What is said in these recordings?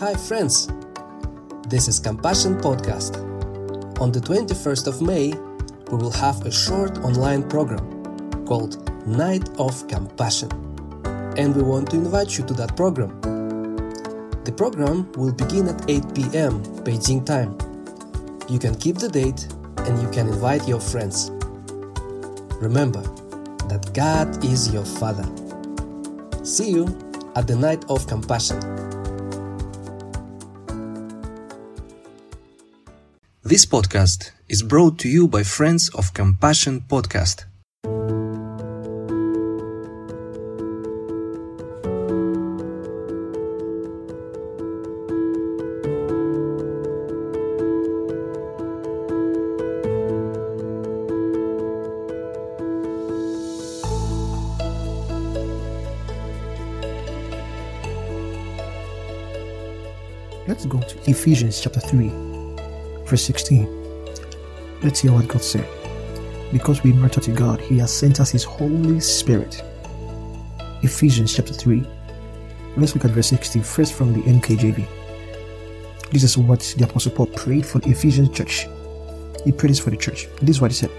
Hi, friends. This is Compassion Podcast. On the 21st of May, we will have a short online program called Night of Compassion. And we want to invite you to that program. The program will begin at 8 pm Beijing time. You can keep the date and you can invite your friends. Remember that God is your Father. See you at the Night of Compassion. This podcast is brought to you by Friends of Compassion Podcast. Let's go to Ephesians chapter 3, verse 16. Let's hear what God said. Because we matter to God, He has sent us His Holy Spirit. Ephesians chapter 3. Let's look at verse 16, first from the NKJV. This is what the Apostle Paul prayed for the Ephesian church. He prayed this for the church. This is what he said.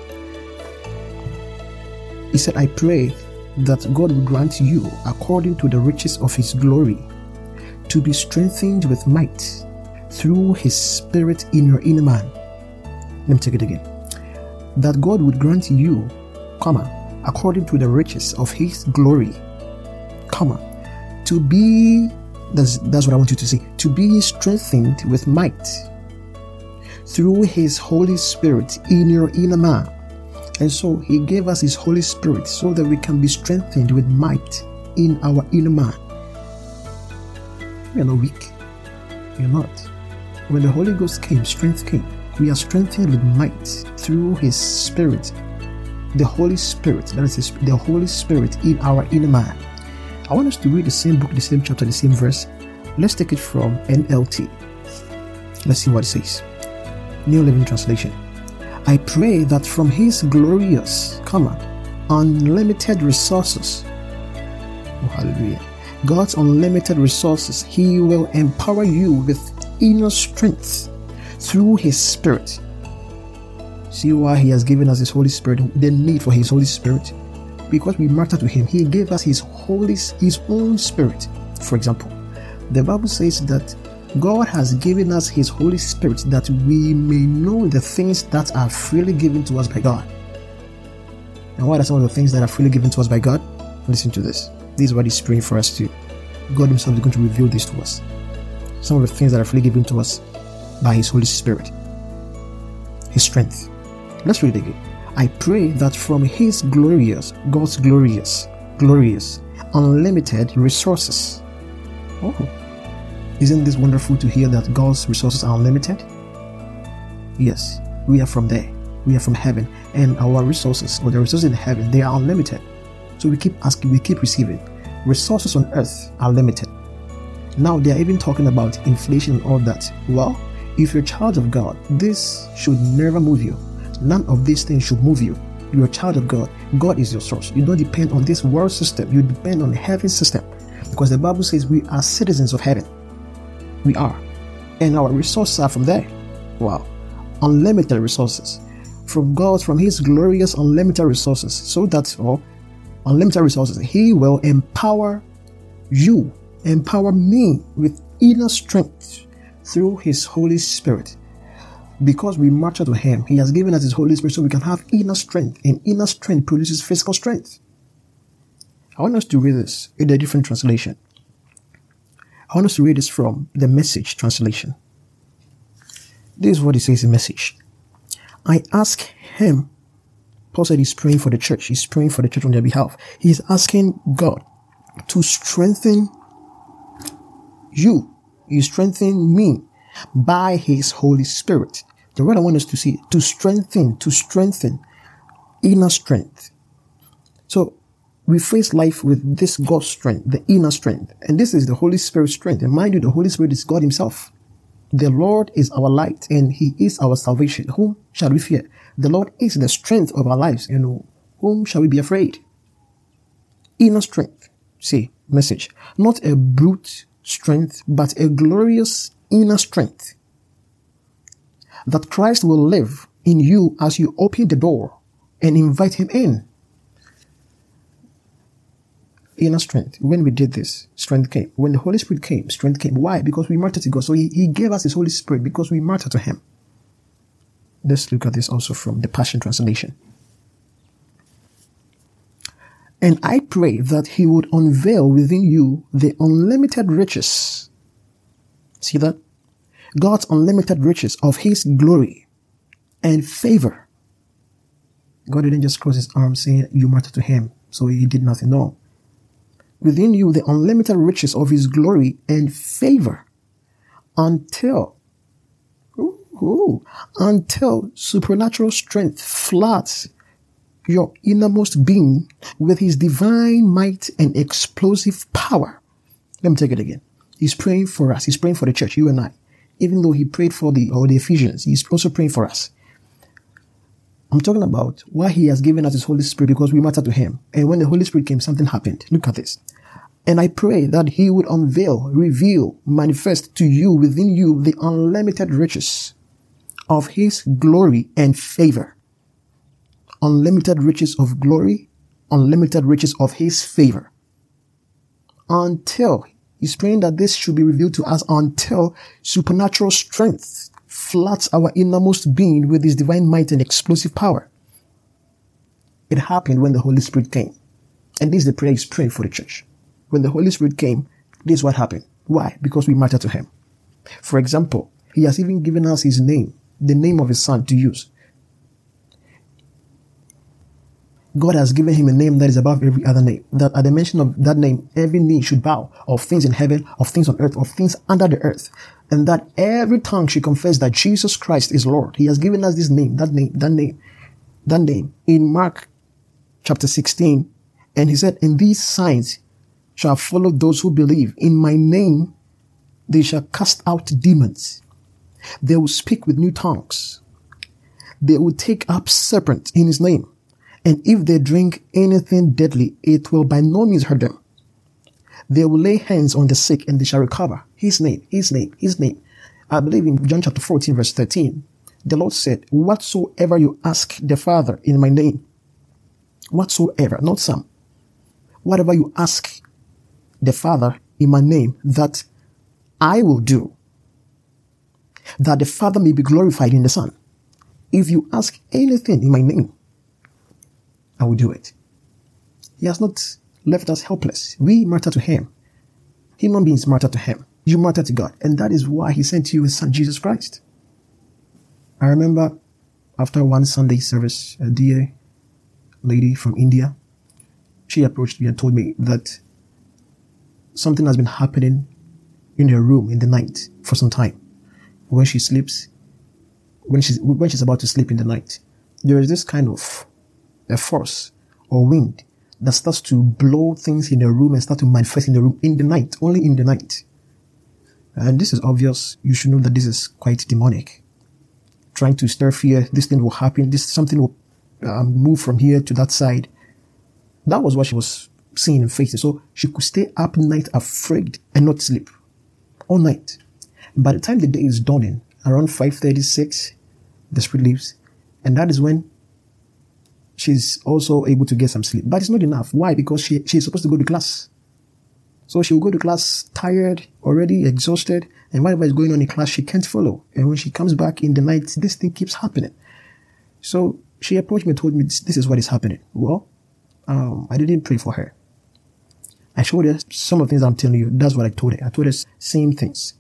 He said, I pray that God will grant you, according to the riches of His glory, to be strengthened with might through his spirit in your inner man. Let me take it again. That God would grant you, comma, according to the riches of his glory, comma, to be that's that's what I want you to see, to be strengthened with might through his Holy Spirit in your inner man. And so he gave us his Holy Spirit so that we can be strengthened with might in our inner man. We are not weak. We are not. When the Holy Ghost came, strength came. We are strengthened with might through His Spirit. The Holy Spirit, that is the Holy Spirit in our inner man. I want us to read the same book, the same chapter, the same verse. Let's take it from NLT. Let's see what it says. New Living Translation. I pray that from His glorious, comma, unlimited resources. Oh, hallelujah God's unlimited resources, He will empower you with inner strength through His Spirit. See why He has given us His Holy Spirit, the need for His Holy Spirit? Because we matter to Him, He gave us His Holy, His own Spirit. For example, the Bible says that God has given us His Holy Spirit that we may know the things that are freely given to us by God. And what are some of the things that are freely given to us by God? Listen to this. This is what He's praying for us to. God Himself is going to reveal this to us. Some of the things that are freely given to us by His Holy Spirit. His strength. Let's read again. I pray that from His glorious, God's glorious, glorious, unlimited resources. Oh, isn't this wonderful to hear that God's resources are unlimited? Yes, we are from there. We are from heaven, and our resources, or the resources in heaven, they are unlimited. So we keep asking, we keep receiving. Resources on earth are limited. Now they are even talking about inflation and all that. Well, if you're a child of God, this should never move you. None of these things should move you. You're a child of God. God is your source. You don't depend on this world system. You depend on the heaven system. Because the Bible says we are citizens of heaven. We are. And our resources are from there. Wow. Unlimited resources. From God, from His glorious unlimited resources. So that's oh, unlimited resources, He will empower you, empower me with inner strength through His Holy Spirit. Because we matter to Him, He has given us His Holy Spirit so we can have inner strength, and inner strength produces physical strength. I want us to read this in a different translation. I want us to read this from the message translation. This is what it says in message. I ask Him Paul said he's praying for the church. He's praying for the church on their behalf. He's asking God to strengthen you. You strengthen me by his Holy Spirit. The word I want us to see, to strengthen, to strengthen inner strength. So we face life with this God's strength, the inner strength. And this is the Holy Spirit strength. And mind you, the Holy Spirit is God himself. The Lord is our light and he is our salvation. Whom shall we fear? The Lord is the strength of our lives, and whom shall we be afraid? Inner strength. See, message. Not a brute strength, but a glorious inner strength. That Christ will live in you as you open the door and invite him in. Inner strength. When we did this, strength came. When the Holy Spirit came, strength came. Why? Because we mattered to God. So he, he gave us his Holy Spirit because we matter to him. Let's look at this also from the Passion Translation. And I pray that he would unveil within you the unlimited riches. See that? God's unlimited riches of his glory and favor. God didn't just cross his arms saying you matter to him, so he did nothing. No. Within you, the unlimited riches of his glory and favor until ooh, until supernatural strength floods your innermost being with his divine might and explosive power. Let me take it again. He's praying for us. He's praying for the church, you and I. Even though he prayed for the or the Ephesians, he's also praying for us. I'm talking about why he has given us his Holy Spirit because we matter to him. And when the Holy Spirit came, something happened. Look at this. And I pray that he would unveil, reveal, manifest to you within you the unlimited riches of his glory and favor unlimited riches of glory, unlimited riches of his favor. Until he's praying that this should be revealed to us until supernatural strength floods our innermost being with his divine might and explosive power. It happened when the Holy Spirit came. And this is the prayer he's praying for the church. When the Holy Spirit came, this is what happened. Why? Because we matter to him. For example, he has even given us his name, the name of his son to use. God has given him a name that is above every other name. That at the mention of that name, every knee should bow of things in heaven, of things on earth, of things under the earth. And that every tongue should confess that Jesus Christ is Lord. He has given us this name, that name, that name, that name in Mark chapter 16. And he said, and these signs shall follow those who believe. In my name, they shall cast out demons. They will speak with new tongues. They will take up serpents in his name and if they drink anything deadly, it will by no means hurt them. They will lay hands on the sick and they shall recover. His name, his name, his name. I believe in John chapter 14 verse 13, the Lord said, whatsoever you ask the Father in my name, whatsoever, not some, whatever you ask the Father in my name, that I will do, that the Father may be glorified in the Son. If you ask anything in my name, I will do it. He has not left us helpless. We matter to Him. Human beings matter to Him. You matter to God. And that is why He sent you His Son, Jesus Christ. I remember after one Sunday service, a dear lady from India, she approached me and told me that something has been happening in her room in the night for some time. When she sleeps, when she's, when she's about to sleep in the night, there is this kind of a force or wind that starts to blow things in the room and start to manifest in the room in the night, only in the night. And this is obvious. You should know that this is quite demonic. Trying to stir fear, this thing will happen, this something will um, move from here to that side. That was what she was seeing and facing. So she could stay up night afraid and not sleep all night. By the time the day is dawning, around 5.36, the spirit leaves. And that is when she's also able to get some sleep. But it's not enough. Why? Because she, she's supposed to go to class. So she will go to class tired, already exhausted, and whatever is going on in class, she can't follow. And when she comes back in the night, this thing keeps happening. So she approached me and told me this, this is what is happening. Well, um, I didn't pray for her. I showed her some of the things I'm telling you. That's what I told her. I told her same things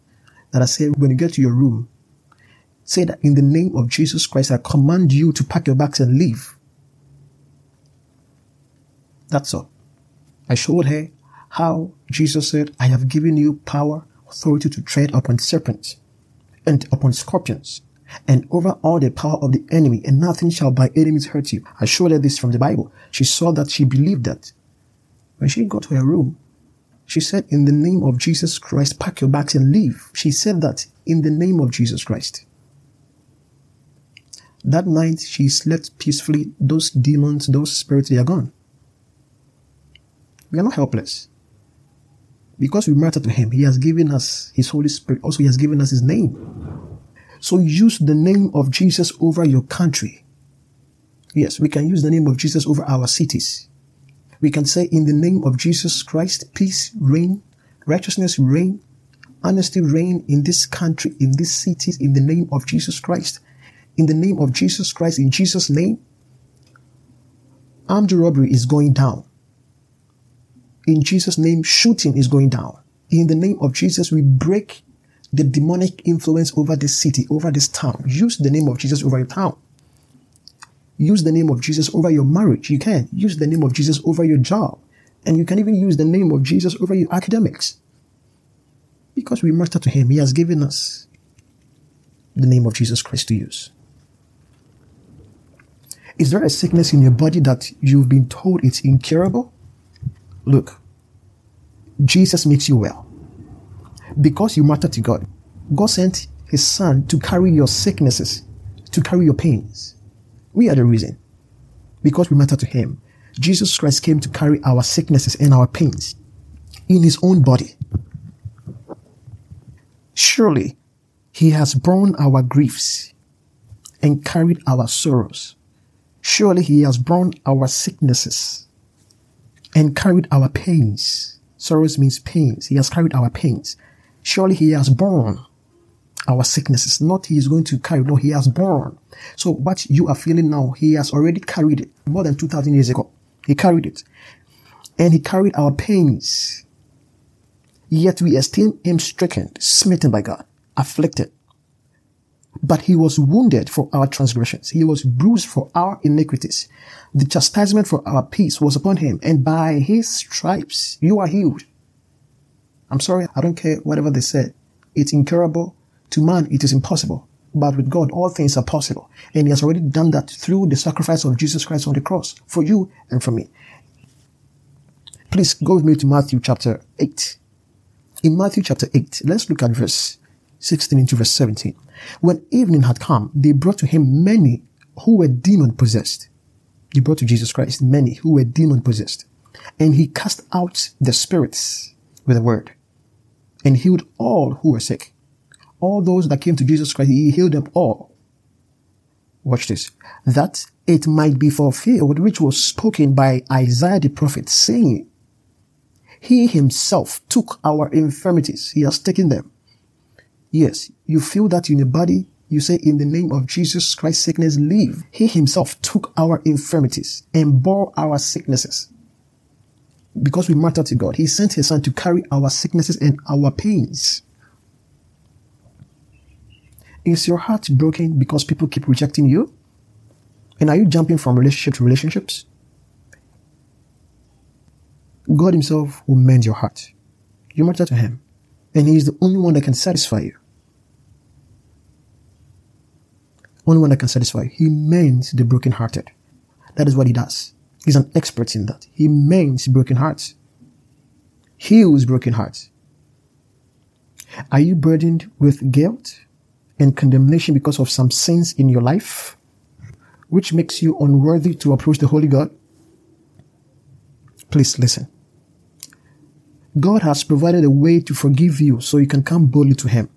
that I said when you get to your room, say that in the name of Jesus Christ, I command you to pack your bags and leave. That's all. I showed her how Jesus said, I have given you power, authority to tread upon serpents and upon scorpions and over all the power of the enemy and nothing shall by enemies hurt you. I showed her this from the Bible. She saw that she believed that. When she got to her room, she said, in the name of Jesus Christ, pack your bags and leave. She said that in the name of Jesus Christ. That night she slept peacefully. Those demons, those spirits, they are gone. We are not helpless. Because we matter to Him, He has given us His Holy Spirit. Also, He has given us His name. So use the name of Jesus over your country. Yes, we can use the name of Jesus over our cities. We can say, in the name of Jesus Christ, peace reign, righteousness reign, honesty reign in this country, in these cities, in the name of Jesus Christ. In the name of Jesus Christ, in Jesus' name, armed robbery is going down. In Jesus' name, shooting is going down. In the name of Jesus, we break the demonic influence over this city, over this town. Use the name of Jesus over your town. Use the name of Jesus over your marriage. You can. Use the name of Jesus over your job. And you can even use the name of Jesus over your academics. Because we matter to Him, He has given us the name of Jesus Christ to use. Is there a sickness in your body that you've been told it's incurable? Look, Jesus makes you well. Because you matter to God, God sent His Son to carry your sicknesses, to carry your pains. We are the reason. Because we matter to Him. Jesus Christ came to carry our sicknesses and our pains in His own body. Surely He has borne our griefs and carried our sorrows. Surely He has borne our sicknesses and carried our pains. Sorrows means pains. He has carried our pains. Surely He has borne our sicknesses. Not He is going to carry, no, He has borne. So what you are feeling now, He has already carried it more than 2,000 years ago. He carried it. And He carried our pains. Yet we esteem Him stricken, smitten by God, afflicted. But He was wounded for our transgressions. He was bruised for our iniquities. The chastisement for our peace was upon Him. And by His stripes, you are healed. I'm sorry, I don't care whatever they said. It's incurable. To man, it is impossible. But with God, all things are possible. And He has already done that through the sacrifice of Jesus Christ on the cross for you and for me. Please go with me to Matthew chapter 8. In Matthew chapter 8, let's look at verse 16 into verse 17. When evening had come, they brought to him many who were demon possessed. They brought to Jesus Christ many who were demon possessed. And he cast out the spirits with a word and healed all who were sick. All those that came to Jesus Christ, he healed them all. Watch this. That it might be fulfilled, which was spoken by Isaiah the prophet, saying, He himself took our infirmities. He has taken them. Yes, you feel that in your body. You say, in the name of Jesus Christ, sickness leave. He himself took our infirmities and bore our sicknesses because we matter to God, He sent His Son to carry our sicknesses and our pains. Is your heart broken because people keep rejecting you? And are you jumping from relationship to relationships? God Himself will mend your heart. You matter to Him, and He is the only one that can satisfy you. Only one that can satisfy. He mends the brokenhearted. That is what He does. He's an expert in that. He mends broken hearts, heals broken hearts. Are you burdened with guilt and condemnation because of some sins in your life, which makes you unworthy to approach the Holy God? Please listen. God has provided a way to forgive you so you can come boldly to Him.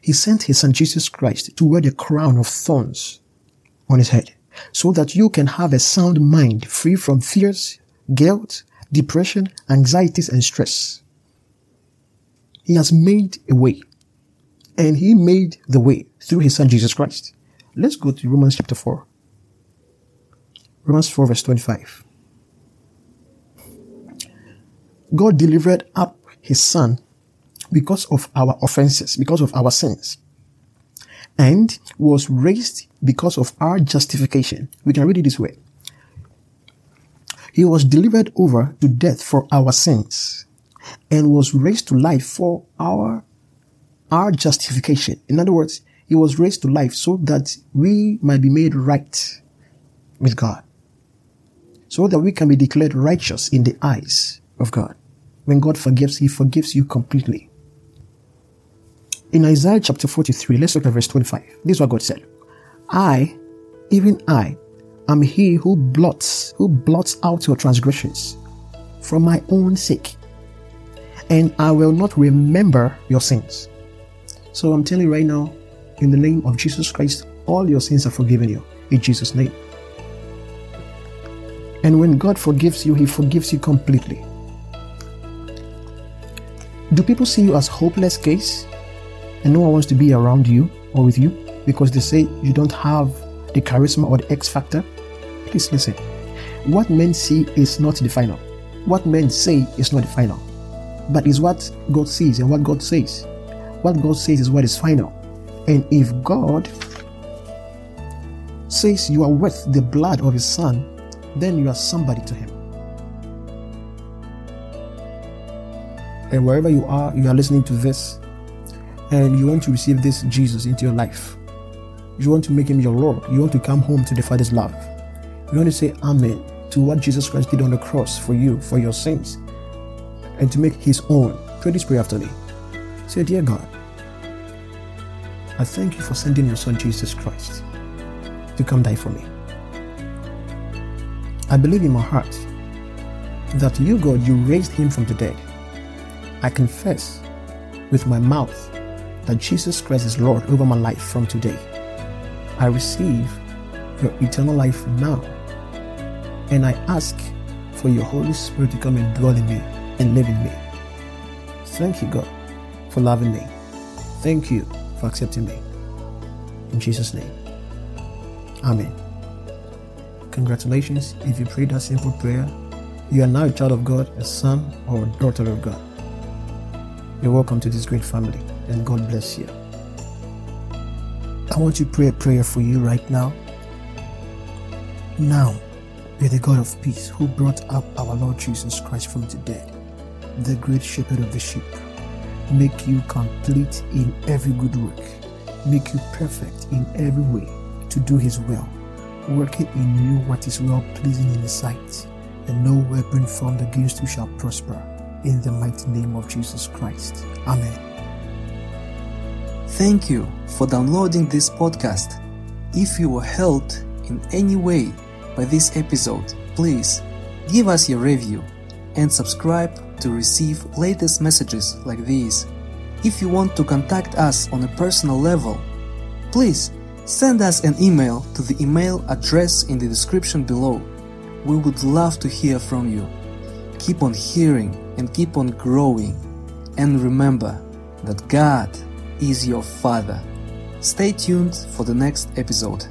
He sent His Son Jesus Christ to wear the crown of thorns on His head so that you can have a sound mind free from fears, guilt, depression, anxieties, and stress. He has made a way. And he made the way through his son Jesus Christ. Let's go to Romans chapter 4. Romans 4 verse 25. God delivered up his son because of our offenses, because of our sins and was raised because of our justification. We can read it this way. He was delivered over to death for our sins and was raised to life for our, our justification. In other words, he was raised to life so that we might be made right with God. So that we can be declared righteous in the eyes of God. When God forgives, He forgives you completely. In Isaiah chapter 43, let's look at verse 25. This is what God said. I, even I, am he who blots, who blots out your transgressions from my own sake and I will not remember your sins. So I'm telling you right now, in the name of Jesus Christ, all your sins are forgiven you. In Jesus' name. And when God forgives you, He forgives you completely. Do people see you as hopeless case and no one wants to be around you or with you because they say you don't have the charisma or the X factor? Please listen. What men see is not the final. What men say is not the final. But is what God sees and what God says. What God says is what is final. And if God says you are worth the blood of his son, then you are somebody to him. And wherever you are, you are listening to this, and you want to receive this Jesus into your life. You want to make him your Lord. You want to come home to the Father's love. You want to say Amen to what Jesus Christ did on the cross for you, for your sins, and to make his own. Pray this prayer after me. Say, Dear God, I thank you for sending your Son Jesus Christ to come die for me. I believe in my heart that you, God, you raised him from the dead. I confess with my mouth that Jesus Christ is Lord over my life from today. I receive your eternal life now. And I ask for your Holy Spirit to come and dwell in me and live in me. Thank you, God, for loving me. Thank you for accepting me. In Jesus' name. Amen. Congratulations if you prayed that simple prayer. You are now a child of God, a son or a daughter of God. You're welcome to this great family, and God bless you. I want to pray a prayer for you right now. Now, may the God of peace, who brought up our Lord Jesus Christ from the dead, the great shepherd of the sheep, make you complete in every good work, make you perfect in every way to do his will working in you what is well pleasing in His sight, and no weapon formed against you shall prosper. In the mighty name of Jesus Christ. Amen. Thank you for downloading this podcast. If you were helped in any way by this episode, please give us your review and subscribe to receive latest messages like these. If you want to contact us on a personal level, please Send us an email to the email address in the description below. We would love to hear from you. Keep on hearing and keep on growing. And remember that God is your Father. Stay tuned for the next episode.